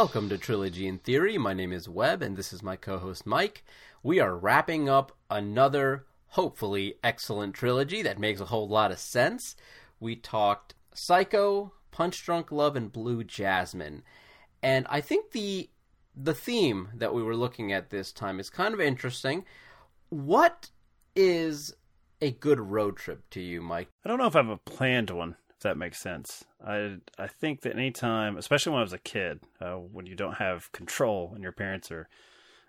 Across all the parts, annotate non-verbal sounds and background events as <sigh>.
Welcome to Trilogy in Theory. My name is Webb, and this is my co host Mike. We are wrapping up another, hopefully, excellent trilogy that makes a whole lot of sense. We talked Psycho, Punch Drunk Love, and Blue Jasmine. And I think the the theme that we were looking at this time is kind of interesting. What is a good road trip to you, Mike? I don't know if I have a planned one, if that makes sense. I I think that anytime, especially when I was a kid, uh, when you don't have control and your parents are,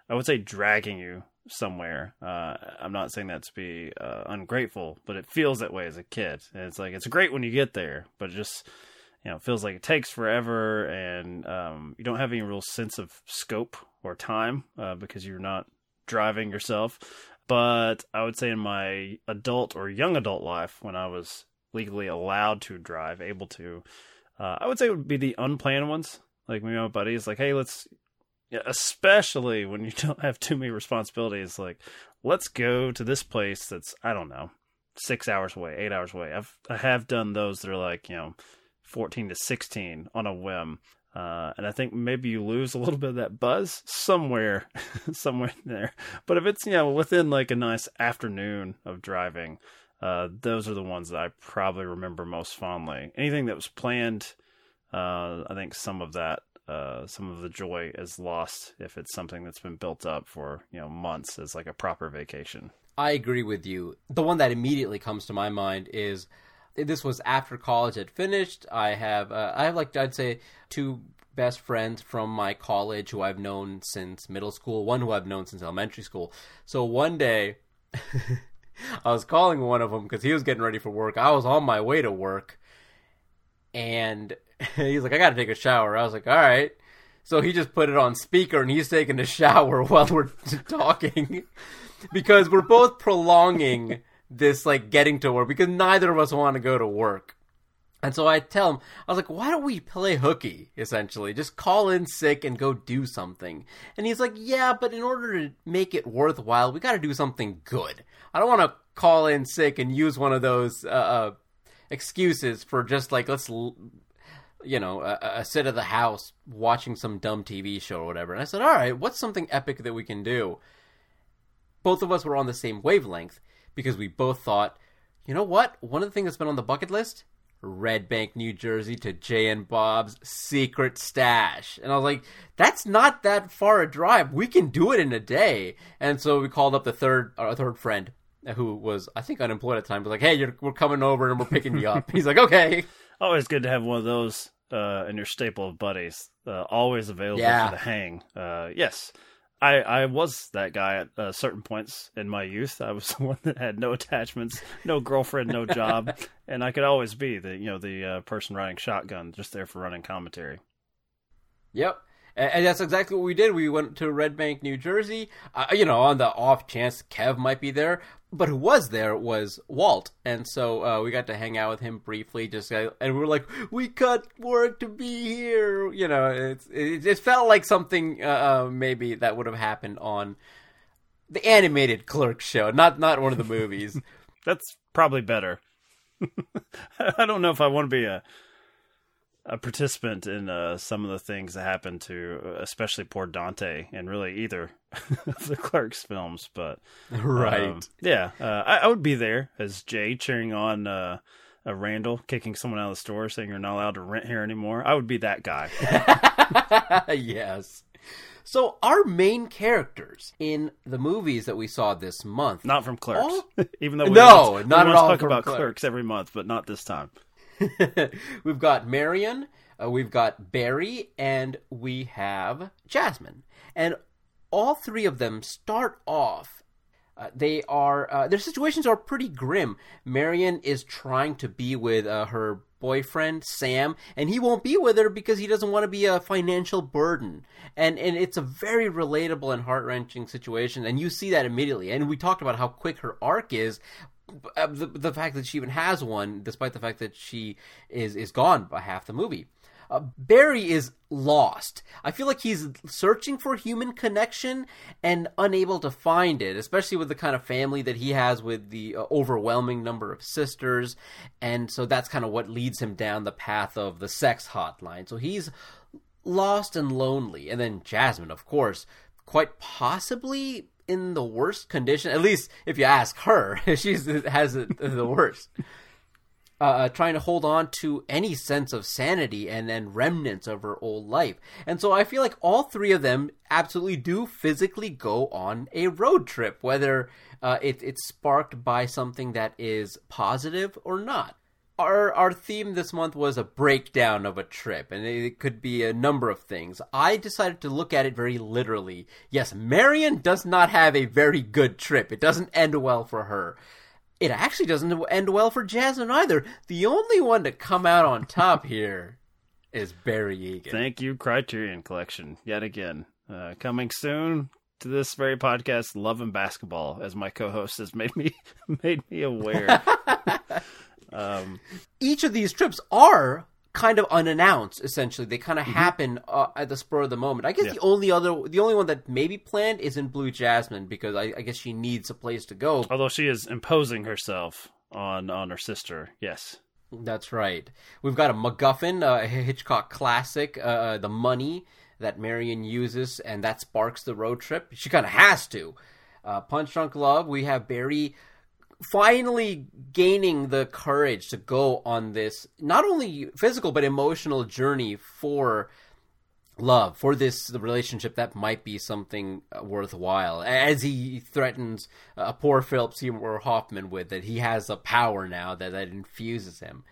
I would say, dragging you somewhere. Uh, I'm not saying that to be uh, ungrateful, but it feels that way as a kid. And it's like it's great when you get there, but it just you know, feels like it takes forever, and um, you don't have any real sense of scope or time uh, because you're not driving yourself. But I would say in my adult or young adult life, when I was legally allowed to drive, able to, uh, I would say it would be the unplanned ones. Like me and my buddies, like, hey, let's, especially when you <laughs> don't have too many responsibilities, like, let's go to this place that's, I don't know, six hours away, eight hours away. I've, I have done those that are like, you know, 14 to 16 on a whim. Uh, and I think maybe you lose a little bit of that buzz somewhere, <laughs> somewhere there. But if it's you know within like a nice afternoon of driving, uh, those are the ones that I probably remember most fondly. Anything that was planned, uh, I think some of that, uh, some of the joy is lost if it's something that's been built up for you know months as like a proper vacation. I agree with you. The one that immediately comes to my mind is this was after college had finished. I have uh, I have like I'd say two best friends from my college who I've known since middle school, one who I've known since elementary school. So one day <laughs> <laughs> I was calling one of them because he was getting ready for work. I was on my way to work, and <laughs> he's like, "I got to take a shower." I was like, "All right." So he just put it on speaker and he's taking a <laughs> shower while we're talking because we're both prolonging this like getting to work because neither of us want to go to work. And so I tell him, I was like, why don't we play hooky, essentially? Just call in sick and go do something. And he's like, yeah, but in order to make it worthwhile, we got to do something good. I don't want to call in sick and use one of those uh, uh, excuses for just like, let's, you know, a, a sit at the house watching some dumb TV show or whatever. And I said, all right, what's something epic that we can do? Both of us were on the same wavelength because we both thought, you know what? One of the things that's been on the bucket list Red Bank, New Jersey to Jay and Bob's secret stash. And I was like, that's not that far a drive. We can do it in a day. And so we called up the third our third friend who was I think unemployed at the time. Was like, hey, we're coming over and we're picking you up. <laughs> He's like, okay. Always good to have one of those uh, in your staple of buddies. Uh, always available yeah. for the hang. Uh, yes. I, I was that guy at uh, certain points in my youth. I was <laughs> the one that had no attachments, no girlfriend, no <laughs> job, and I could always be the you know the uh, person running shotgun, just there for running commentary. Yep, and that's exactly what we did. We went to Red Bank, New Jersey. Uh, you know, on the off chance Kev might be there, but who was there was Walt, and so uh, we got to hang out with him briefly. Just uh, and we were like, we cut work to be here. You know, it's it, it felt like something uh, uh maybe that would have happened on the animated Clerk show, not not one of the movies. <laughs> That's probably better. <laughs> I don't know if I want to be a a participant in uh, some of the things that happened to, especially poor Dante, and really either of <laughs> the Clerks films. But right, um, yeah, uh, I, I, would be there as Jay cheering on uh, a Randall kicking someone out of the store, saying you're not allowed to rent here anymore. I would be that guy. <laughs> yes. So our main characters in the movies that we saw this month, not from Clerks, all... <laughs> even though we no, once, not we at all talk about Clerks. Clerks every month, but not this time. <laughs> we've got Marion, uh, we've got Barry, and we have Jasmine. And all three of them start off. Uh, they are uh, their situations are pretty grim. Marion is trying to be with uh, her boyfriend Sam, and he won't be with her because he doesn't want to be a financial burden. And and it's a very relatable and heart wrenching situation, and you see that immediately. And we talked about how quick her arc is, the, the fact that she even has one, despite the fact that she is is gone by half the movie. Uh, Barry is lost. I feel like he's searching for human connection and unable to find it, especially with the kind of family that he has with the uh, overwhelming number of sisters. And so that's kind of what leads him down the path of the sex hotline. So he's lost and lonely. And then Jasmine, of course, quite possibly in the worst condition. At least if you ask her, <laughs> she has it the worst. Uh, uh, trying to hold on to any sense of sanity and then remnants of her old life. And so I feel like all three of them absolutely do physically go on a road trip, whether uh, it, it's sparked by something that is positive or not our our theme this month was a breakdown of a trip, and it could be a number of things. I decided to look at it very literally. Yes, Marion does not have a very good trip. It doesn't end well for her. It actually doesn't end well for Jasmine either. The only one to come out on top here is Barry Egan. Thank you, Criterion Collection, yet again. Uh, coming soon to this very podcast, Love and Basketball, as my co-host has made me <laughs> made me aware. <laughs> Um, Each of these trips are kind of unannounced. Essentially, they kind of mm-hmm. happen uh, at the spur of the moment. I guess yeah. the only other, the only one that may be planned is in Blue Jasmine because I, I, guess she needs a place to go. Although she is imposing herself on on her sister. Yes. That's right. We've got a MacGuffin, a Hitchcock classic, uh, uh, the money that Marion uses, and that sparks the road trip. She kind of has to. Uh, Punch Drunk Love. We have Barry finally gaining the courage to go on this not only physical but emotional journey for love for this relationship that might be something worthwhile. As he threatens uh, poor Philip Seymour Hoffman with that he has a power now that that infuses him.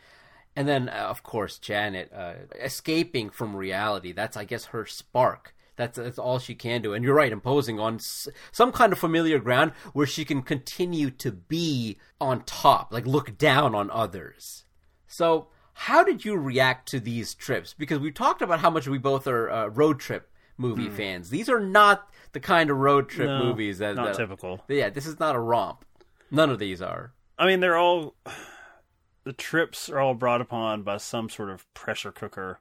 And then uh, of course Janet uh, escaping from reality. That's I guess her spark that's that's all she can do. And you're right, imposing on some kind of familiar ground where she can continue to be on top, like look down on others. So, how did you react to these trips? Because we talked about how much we both are uh, road trip movie mm. fans. These are not the kind of road trip no, movies that not that, typical. Yeah, this is not a romp. None of these are. I mean, they're all <sighs> the trips are all brought upon by some sort of pressure cooker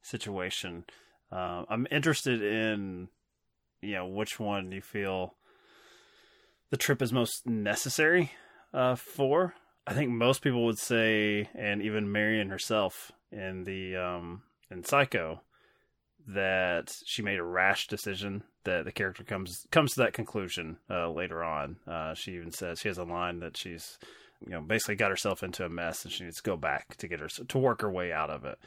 situation. Uh, I'm interested in, you know, which one you feel the trip is most necessary uh, for. I think most people would say, and even Marion herself in the um, in Psycho, that she made a rash decision. That the character comes comes to that conclusion uh, later on. Uh, she even says she has a line that she's you know basically got herself into a mess and she needs to go back to get her to work her way out of it.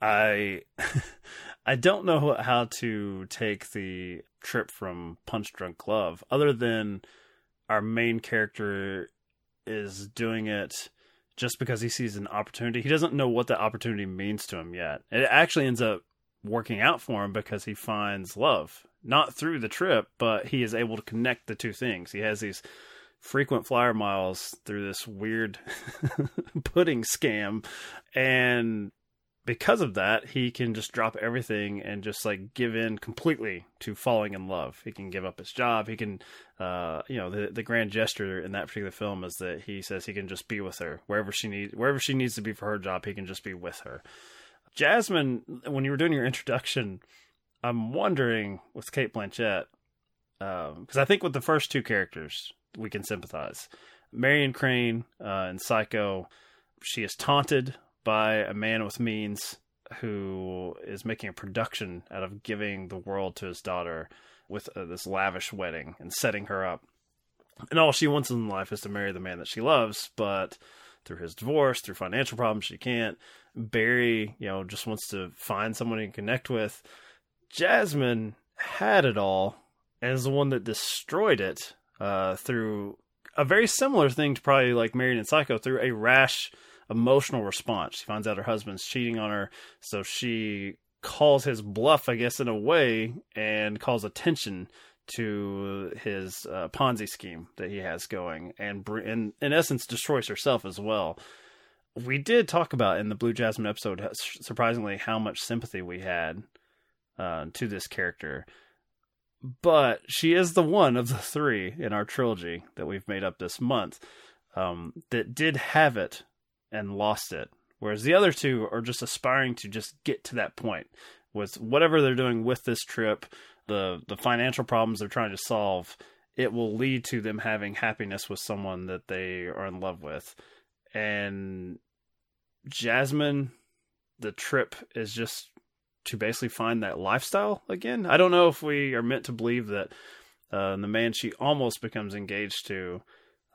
I <laughs> I don't know how to take the trip from Punch Drunk Love other than our main character is doing it just because he sees an opportunity. He doesn't know what that opportunity means to him yet. It actually ends up working out for him because he finds love, not through the trip, but he is able to connect the two things. He has these frequent flyer miles through this weird <laughs> pudding scam and because of that, he can just drop everything and just like give in completely to falling in love. He can give up his job. He can, uh, you know, the the grand gesture in that particular film is that he says he can just be with her wherever she needs wherever she needs to be for her job. He can just be with her. Jasmine, when you were doing your introduction, I'm wondering with Cate Blanchett because um, I think with the first two characters we can sympathize. Marion Crane uh, in Psycho, she is taunted by a man with means who is making a production out of giving the world to his daughter with uh, this lavish wedding and setting her up. And all she wants in life is to marry the man that she loves, but through his divorce, through financial problems, she can't. Barry, you know, just wants to find someone he can connect with. Jasmine had it all and is the one that destroyed it uh, through a very similar thing to probably like Marion and Psycho through a rash emotional response. She finds out her husband's cheating on her, so she calls his bluff, I guess, in a way, and calls attention to his uh, Ponzi scheme that he has going, and, and in essence destroys herself as well. We did talk about in the Blue Jasmine episode, surprisingly, how much sympathy we had uh, to this character. But she is the one of the three in our trilogy that we've made up this month um, that did have it and lost it. Whereas the other two are just aspiring to just get to that point with whatever they're doing with this trip, the the financial problems they're trying to solve, it will lead to them having happiness with someone that they are in love with. And Jasmine, the trip is just to basically find that lifestyle again. I don't know if we are meant to believe that uh, the man she almost becomes engaged to,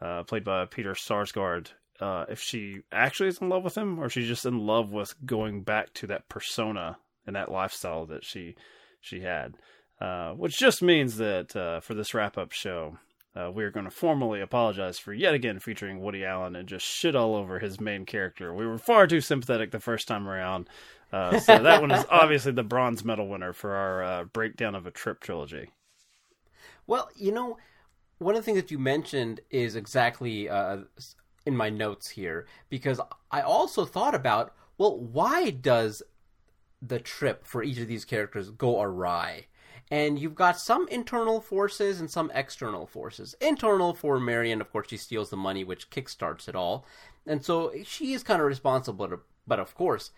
uh, played by Peter Sarsgaard, uh, if she actually is in love with him or she's just in love with going back to that persona and that lifestyle that she she had. Uh, which just means that uh, for this wrap up show, uh, we are going to formally apologize for yet again featuring Woody Allen and just shit all over his main character. We were far too sympathetic the first time around. Uh, so that one is <laughs> obviously the bronze medal winner for our uh, breakdown of a trip trilogy. Well, you know, one of the things that you mentioned is exactly uh, in my notes here because I also thought about well, why does the trip for each of these characters go awry? And you've got some internal forces and some external forces. Internal for Marion, of course, she steals the money, which kickstarts it all. And so she is kind of responsible. But of course,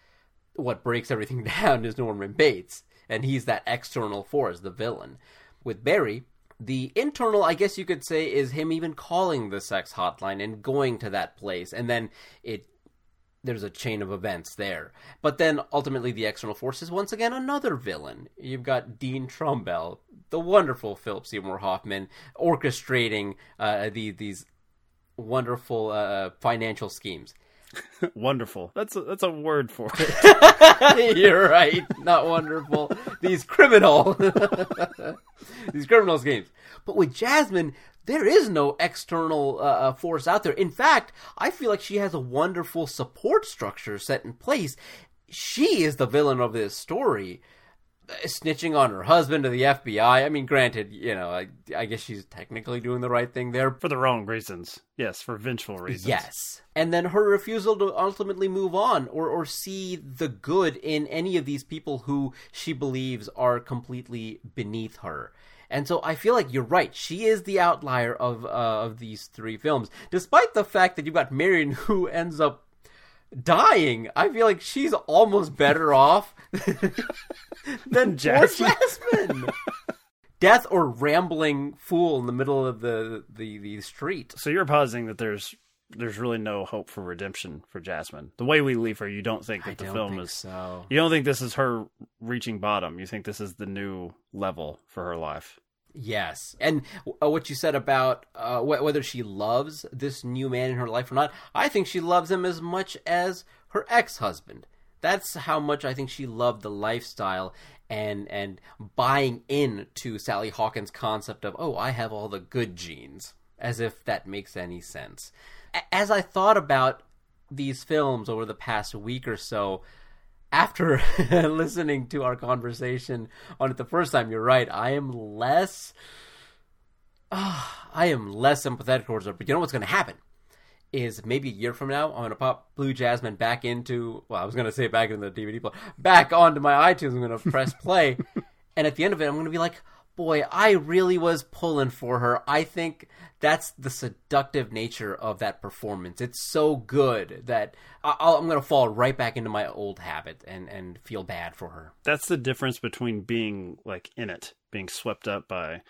what breaks everything <laughs> down is Norman Bates. And he's that external force, the villain. With Barry, the internal, I guess you could say, is him even calling the sex hotline and going to that place. And then it there's a chain of events there. But then ultimately, the external force is once again another villain. You've got Dean Trumbell, the wonderful Philip Seymour Hoffman, orchestrating uh, the, these wonderful uh, financial schemes. Wonderful. <laughs> That's a, that's a word for it. <laughs> You're right. Not wonderful. These criminal, <laughs> these criminals games. But with Jasmine, there is no external uh, uh, force out there. In fact, I feel like she has a wonderful support structure set in place. She is the villain of this story, snitching on her husband to the FBI. I mean, granted, you know, I, I guess she's technically doing the right thing there. For the wrong reasons. Yes, for vengeful reasons. Yes. And then her refusal to ultimately move on or, or see the good in any of these people who she believes are completely beneath her. And so I feel like you're right. She is the outlier of uh, of these three films, despite the fact that you've got Marion <laughs> who ends up dying. I feel like she's almost better off <laughs> than Jasmine. Jasmine. Death or rambling fool in the middle of the, the, the street. So you're positing that there's there's really no hope for redemption for Jasmine. The way we leave her, you don't think that I the film is. So. You don't think this is her reaching bottom. You think this is the new level for her life. Yes, and uh, what you said about uh, wh- whether she loves this new man in her life or not, I think she loves him as much as her ex-husband. That's how much I think she loved the lifestyle and and buying in to Sally Hawkins' concept of oh, I have all the good genes, as if that makes any sense. As I thought about these films over the past week or so, after <laughs> listening to our conversation on it the first time, you're right. I am less. Uh, I am less sympathetic towards her. But you know what's going to happen? Is maybe a year from now, I'm going to pop Blue Jasmine back into. Well, I was going to say back into the DVD player. Back onto my iTunes. I'm going to press play. <laughs> and at the end of it, I'm going to be like, boy, I really was pulling for her. I think that's the seductive nature of that performance. It's so good that i am going to fall right back into my old habit and, and feel bad for her. That's the difference between being like in it, being swept up by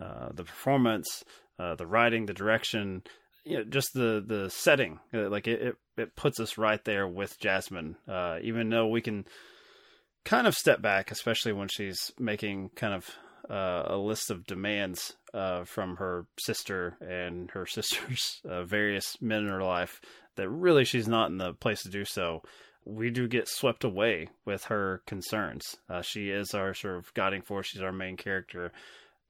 uh, the performance, uh, the writing, the direction, you know, just the the setting. Uh, like it, it, it puts us right there with Jasmine, uh, even though we can kind of step back, especially when she's making kind of uh, a list of demands uh, from her sister and her <laughs> sister's uh, various men in her life that really she's not in the place to do so. We do get swept away with her concerns. Uh, she is our sort of guiding force. She's our main character,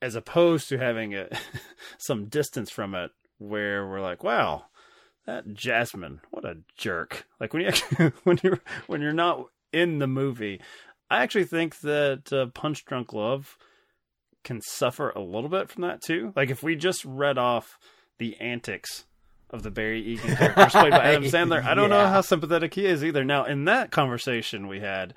as opposed to having a, <laughs> some distance from it, where we're like, "Wow, that Jasmine, what a jerk!" Like when you <laughs> when you're when you're not in the movie, I actually think that uh, Punch Drunk Love can suffer a little bit from that too. Like if we just read off the antics of the Barry Egan <laughs> characters played by Adam Sandler, I don't yeah. know how sympathetic he is either. Now, in that conversation we had,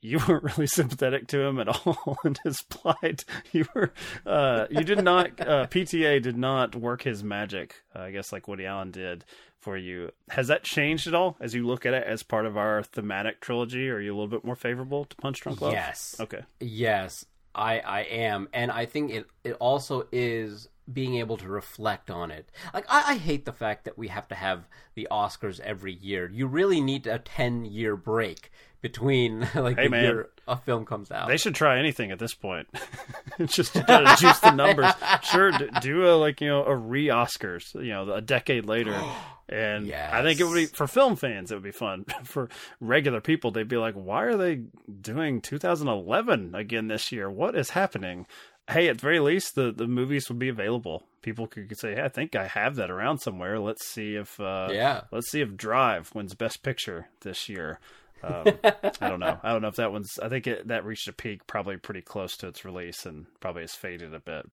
you <laughs> weren't really sympathetic to him at all <laughs> in his plight. You were, uh, you did not, uh, PTA did not work his magic, uh, I guess, like Woody Allen did for you. Has that changed at all as you look at it as part of our thematic trilogy? Are you a little bit more favorable to Punch Drunk Love? Yes. Okay. Yes. I I am, and I think it it also is being able to reflect on it. Like I, I, hate the fact that we have to have the Oscars every year. You really need a ten year break between <laughs> like hey, the man, year a film comes out. They should try anything at this point, <laughs> just to try to juice the numbers. <laughs> Sure, do a like you know a re Oscars, you know, a decade later. <gasps> <gasps> <gasps> And yes. I think it would be for film fans. It would be fun <laughs> for regular people. They'd be like, "Why are they doing 2011 again this year? What is happening?" Hey, at the very least, the, the movies would be available. People could, could say, hey, "I think I have that around somewhere. Let's see if uh, yeah, let's see if Drive wins Best Picture this year." Um, <laughs> I don't know. I don't know if that one's. I think it, that reached a peak probably pretty close to its release and probably has faded a bit.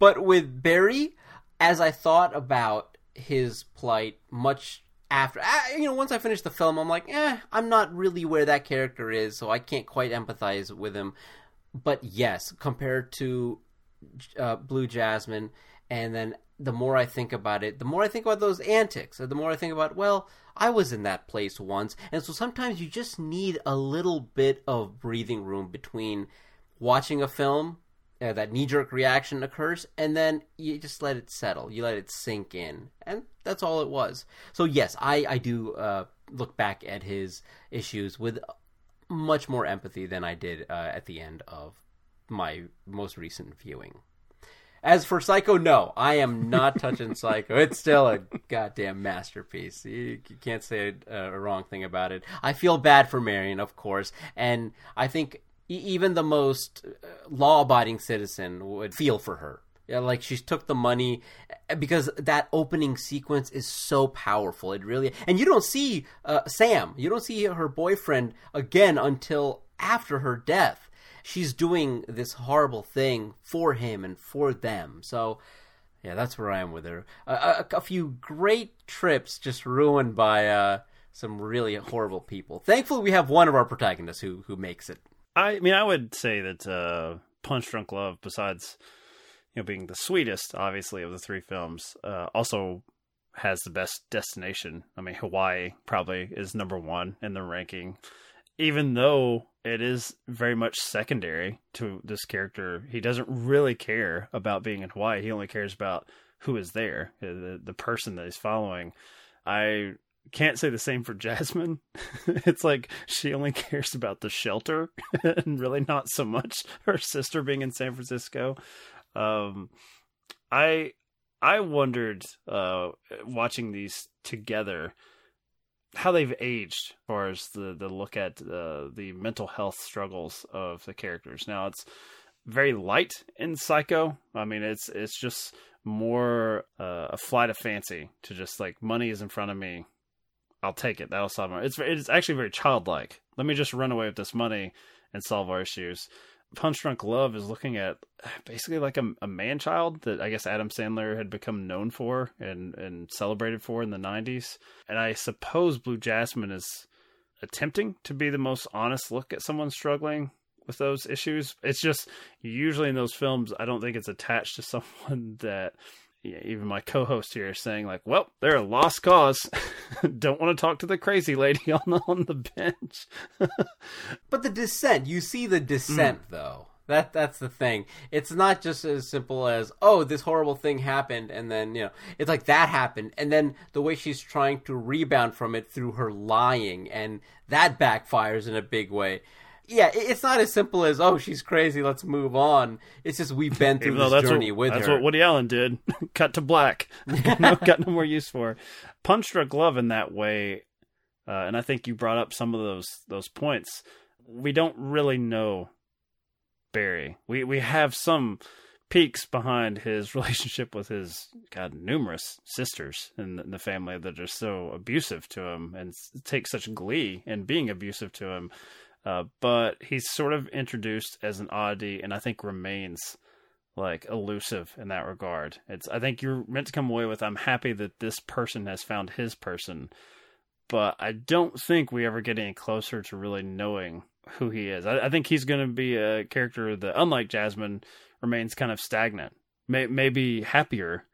But with Barry, as I thought about his plight much after, you know, once I finished the film, I'm like, eh, I'm not really where that character is, so I can't quite empathize with him. But yes, compared to uh, Blue Jasmine, and then the more I think about it, the more I think about those antics, the more I think about, well, I was in that place once. And so sometimes you just need a little bit of breathing room between watching a film, uh, that knee jerk reaction occurs, and then you just let it settle. You let it sink in. And that's all it was. So, yes, I, I do uh, look back at his issues with much more empathy than I did uh, at the end of my most recent viewing. As for Psycho, no, I am not touching <laughs> Psycho. It's still a goddamn masterpiece. You, you can't say a, a, wrong thing about it. I feel bad for Marion, of course, and I think even the most uh, law-abiding citizen would feel for her. Yeah, like she took the money eh, because that opening sequence is so powerful. It really, and you don't see uh, Sam, you don't see her boyfriend again until after her death she's doing this horrible thing for him and for them. So, yeah, that's where I am with her. A, a, few great trips just ruined by uh, some really horrible people. Thankfully, we have one of our protagonists who who makes it. I mean, I would say that uh, Punch Drunk Love, besides you know being the sweetest, obviously of the three films, uh, also has the best destination. I mean, Hawaii probably is number one in the ranking even though it is very much secondary to this character, he doesn't really care about being in Hawaii. He only cares about who is there, the, the person that he's following. I can't say the same for Jasmine. <laughs> it's like she only cares about the shelter <laughs> and really not so much her sister being in San Francisco. Um, I I wondered uh, watching these together how they've aged as far as the the look at uh, the mental health struggles of the characters. Now it's very light in Psycho. I mean, it's it's just more uh, a flight of fancy to just like money is in front of me. I'll take it. That'll solve my. It's it's actually very childlike. Let me just run away with this money and solve our issues. Punch Drunk Love is looking at basically like a, a man child that I guess Adam Sandler had become known for and, and celebrated for in the 90s. And I suppose Blue Jasmine is attempting to be the most honest look at someone struggling with those issues. It's just usually in those films, I don't think it's attached to <laughs> someone that yeah, even my co-host here is saying like, "Well, they're a lost cause. <laughs> Don't want to talk to the crazy lady <laughs> on the on the bench." <laughs> but the descent, you see the descent mm. though. That that's the thing. It's not just as simple as, "Oh, this horrible thing happened," and then you know, it's like that happened, and then the way she's trying to rebound from it through her lying, and that backfires in a big way yeah, it's not as simple as oh she's crazy, let's move on. It's just we've been through this journey what, with that's her. That's what Woody Allen did. <laughs> Cut to black. <laughs> no, <laughs> got no more use for. Punched Drunk glove in that way, uh, and I think you brought up some of those those points. We don't really know Barry. We we have some peeks behind his relationship with his god numerous sisters in the, in the family that are so abusive to him and take such glee in being abusive to him uh, but he's sort of introduced as an oddity, and I think remains like elusive in that regard. It's I think you're meant to come away with I'm happy that this person has found his person, but I don't think we ever get any closer to really knowing who he is. I, I think he's going to be a character that, unlike Jasmine, remains kind of stagnant. May, maybe happier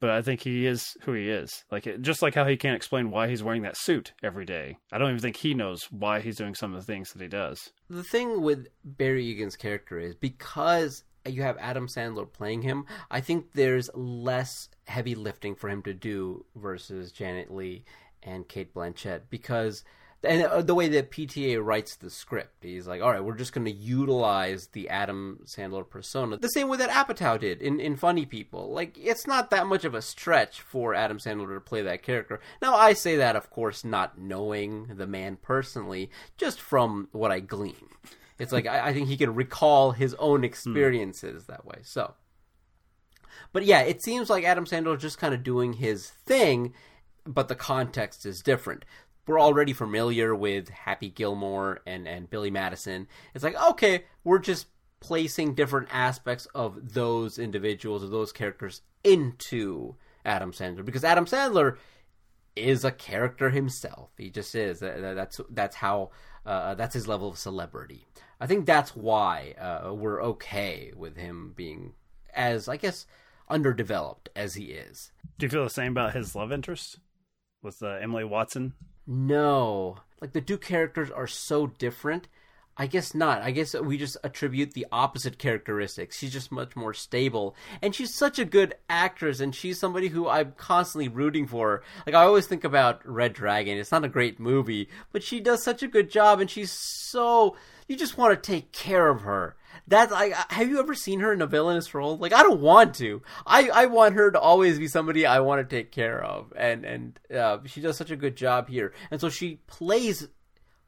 but I think he is who he is. Like just like how he can't explain why he's wearing that suit every day. I don't even think he knows why he's doing some of the things that he does. The thing with Barry Egan's character is because you have Adam Sandler playing him, I think there's less heavy lifting for him to do versus Janet Leigh and Cate Blanchett because and uh, the way that PTA writes the script, he's like, all right, we're just going to utilize the Adam Sandler persona the same way that Apatow did in, in Funny People. Like, it's not that much of a stretch for Adam Sandler to play that character. Now, I say that, of course, not knowing the man personally, just from what I glean. It's like I, I think he can recall his own experiences that way. So, but yeah, it seems like Adam Sandler is just kind of doing his thing, but the context is different we're already familiar with Happy Gilmore and, and Billy Madison. It's like, okay, we're just placing different aspects of those individuals or those characters into Adam Sandler because Adam Sandler is a character himself. He just is. That's that's how uh, that's his level of celebrity. I think that's why uh, we're okay with him being as I guess underdeveloped as he is. Do you feel the same about his love interest with uh, Emily Watson? No. Like the two characters are so different. I guess not. I guess we just attribute the opposite characteristics. She's just much more stable. And she's such a good actress, and she's somebody who I'm constantly rooting for. Like, I always think about Red Dragon. It's not a great movie, but she does such a good job, and she's so. You just want to take care of her. That's like, have you ever seen her in a villainous role? Like, I don't want to. I, I want her to always be somebody I want to take care of, and and uh, she does such a good job here, and so she plays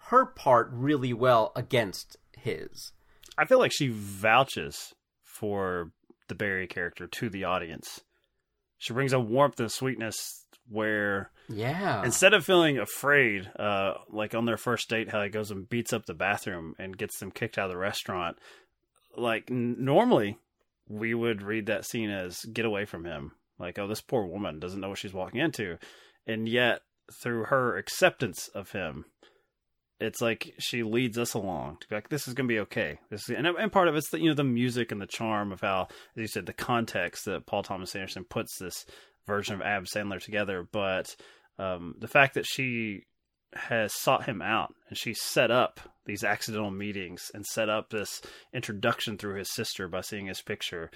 her part really well against his. I feel like she vouches for the Barry character to the audience. She brings a warmth and sweetness where yeah instead of feeling afraid uh like on their first date how he goes and beats up the bathroom and gets them kicked out of the restaurant like normally we would read that scene as get away from him. Like oh this poor woman doesn't know what she's walking into. And yet through her acceptance of him it's like she leads us along to be like this is going to be okay. This is, and, and part of it's the you know the music and the charm of how as you said the context that paul thomas anderson puts this version of Adam Sandler together. But um, the fact that she has sought him out and she set up these accidental meetings and set up this introduction through his sister by seeing his picture.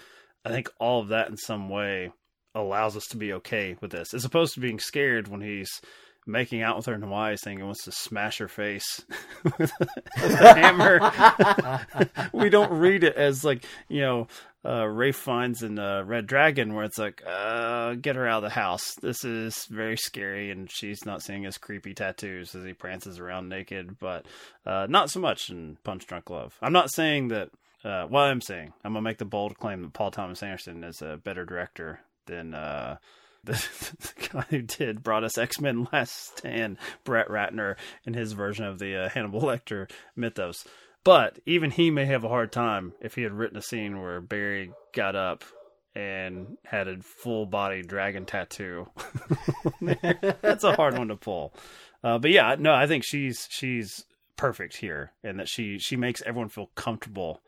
I think all of that in some way allows us to be okay with this, as opposed to being scared when he's making out with her in Hawaii, saying he wants to smash her face <laughs> with a <laughs> hammer. <laughs> we don't read it as like you know uh, Fiennes in uh, Red Dragon, where it's like, uh, get her out of the house. This is very scary, and she's not seeing his creepy tattoos as he prances around naked. But uh, not so much in Punch Drunk Love. I'm not saying that. Uh, well, I'm saying I'm gonna make the bold claim that Paul Thomas Anderson is a better director than uh, the, <laughs> the, guy who did brought us X Men Last Stand, Brett Ratner, in his version of the uh, Hannibal Lecter mythos. But even he may have a hard time if he had written a scene where Barry got up and had a full body dragon tattoo. <laughs> That's a hard one to pull. Uh, but yeah, no, I think she's she's perfect here, and that she she makes everyone feel comfortable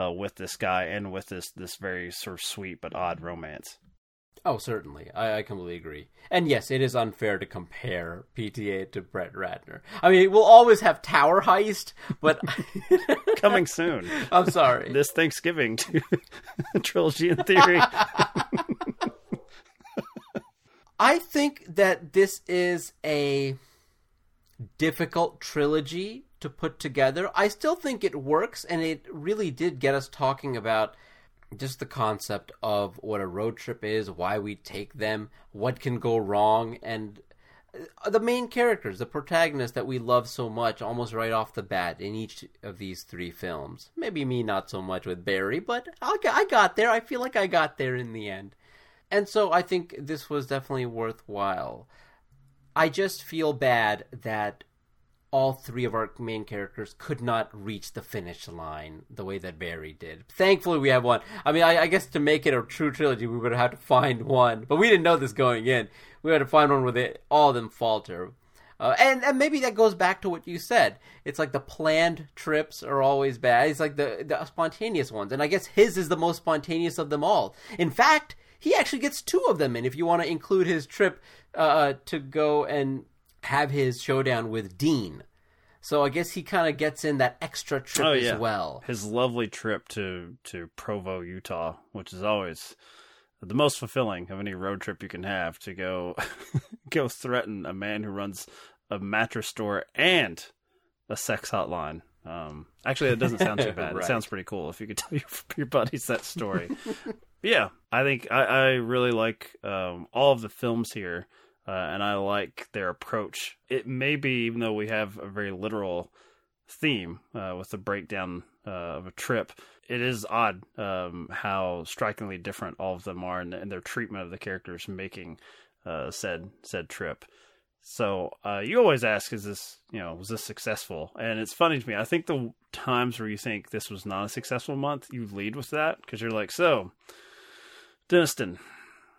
uh, with this guy and with this this very sort of sweet but odd romance. Oh, certainly. I, I, completely agree. And yes, it is unfair to compare PTA to Brett Ratner. I mean, we'll always have Tower Heist, but. <laughs> Coming soon. <laughs> I'm sorry. This Thanksgiving to <laughs> Trilogy in Theory. I think that this is a difficult trilogy to put together. I still think it works, and it really did get us talking about just the concept of what a road trip is, why we take them, what can go wrong, and uh, the main characters, the protagonists that we love so much almost right off the bat in each of these three films. Maybe me not so much with Barry, but I got there. I feel like I got there in the end. And so I think this was definitely worthwhile. I just feel bad that all three of our main characters could not reach the finish line the way that Barry did. Thankfully, we have one. I mean, I, I, guess to make it a true trilogy, we would have to find one, but we didn't know this going in. We had to find one where they, all of them falter. Uh, and, and maybe that goes back to what you said. It's like the planned trips are always bad. It's like the, the spontaneous ones. And I guess his is the most spontaneous of them all. In fact, he actually gets two of them in if you want to include his trip uh, to go and have his showdown with Dean. So I guess he kind of gets in that extra trip Oh, as well. His lovely trip to to Provo, Utah, which is always the most fulfilling of any road trip you can have to go <laughs> go threaten a man who runs a mattress store and a sex hotline. Um, actually, that doesn't sound too <laughs> bad. Right. It sounds pretty cool if you could <laughs> tell your, your buddies that story. yeah, I think I, I really like um, all of the films here, uh, and I like their approach. It may be, even though we have a very literal theme uh, with the breakdown uh, of a trip, it is odd um, how strikingly different all of them are and, and their treatment of the characters making uh, said said trip. So uh, you always ask, is this you know was this successful? And it's funny to me. I think the times where you think this was not a successful month, you lead with that because you're like, so Deniston,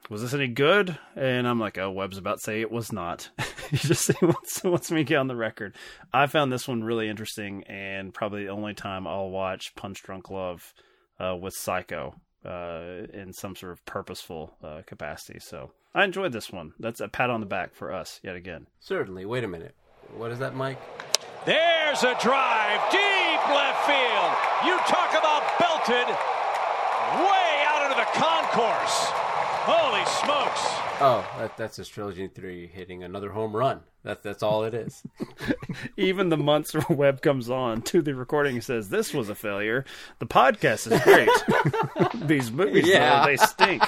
was this any good? And I'm like, oh, Webb's about to say it was not. <laughs> he just he <laughs> wants, wants me to get on the record. I found this one really interesting and probably the only time I'll watch Punch Drunk Love uh, with Psycho uh, in some sort of purposeful uh, capacity. So I enjoyed this one. That's a pat on the back for us yet again. Certainly. Wait a minute. What is that, Mike? There's a drive deep left field. You talk about belted way out into the concourse. Holy smokes. Oh, that, that's his trilogy three hitting another home run. That's that's all it is. <laughs> Even the months <laughs> where Webb comes on to the recording and says this was a failure, the podcast is great. <laughs> These movies, Yeah. though, they stink.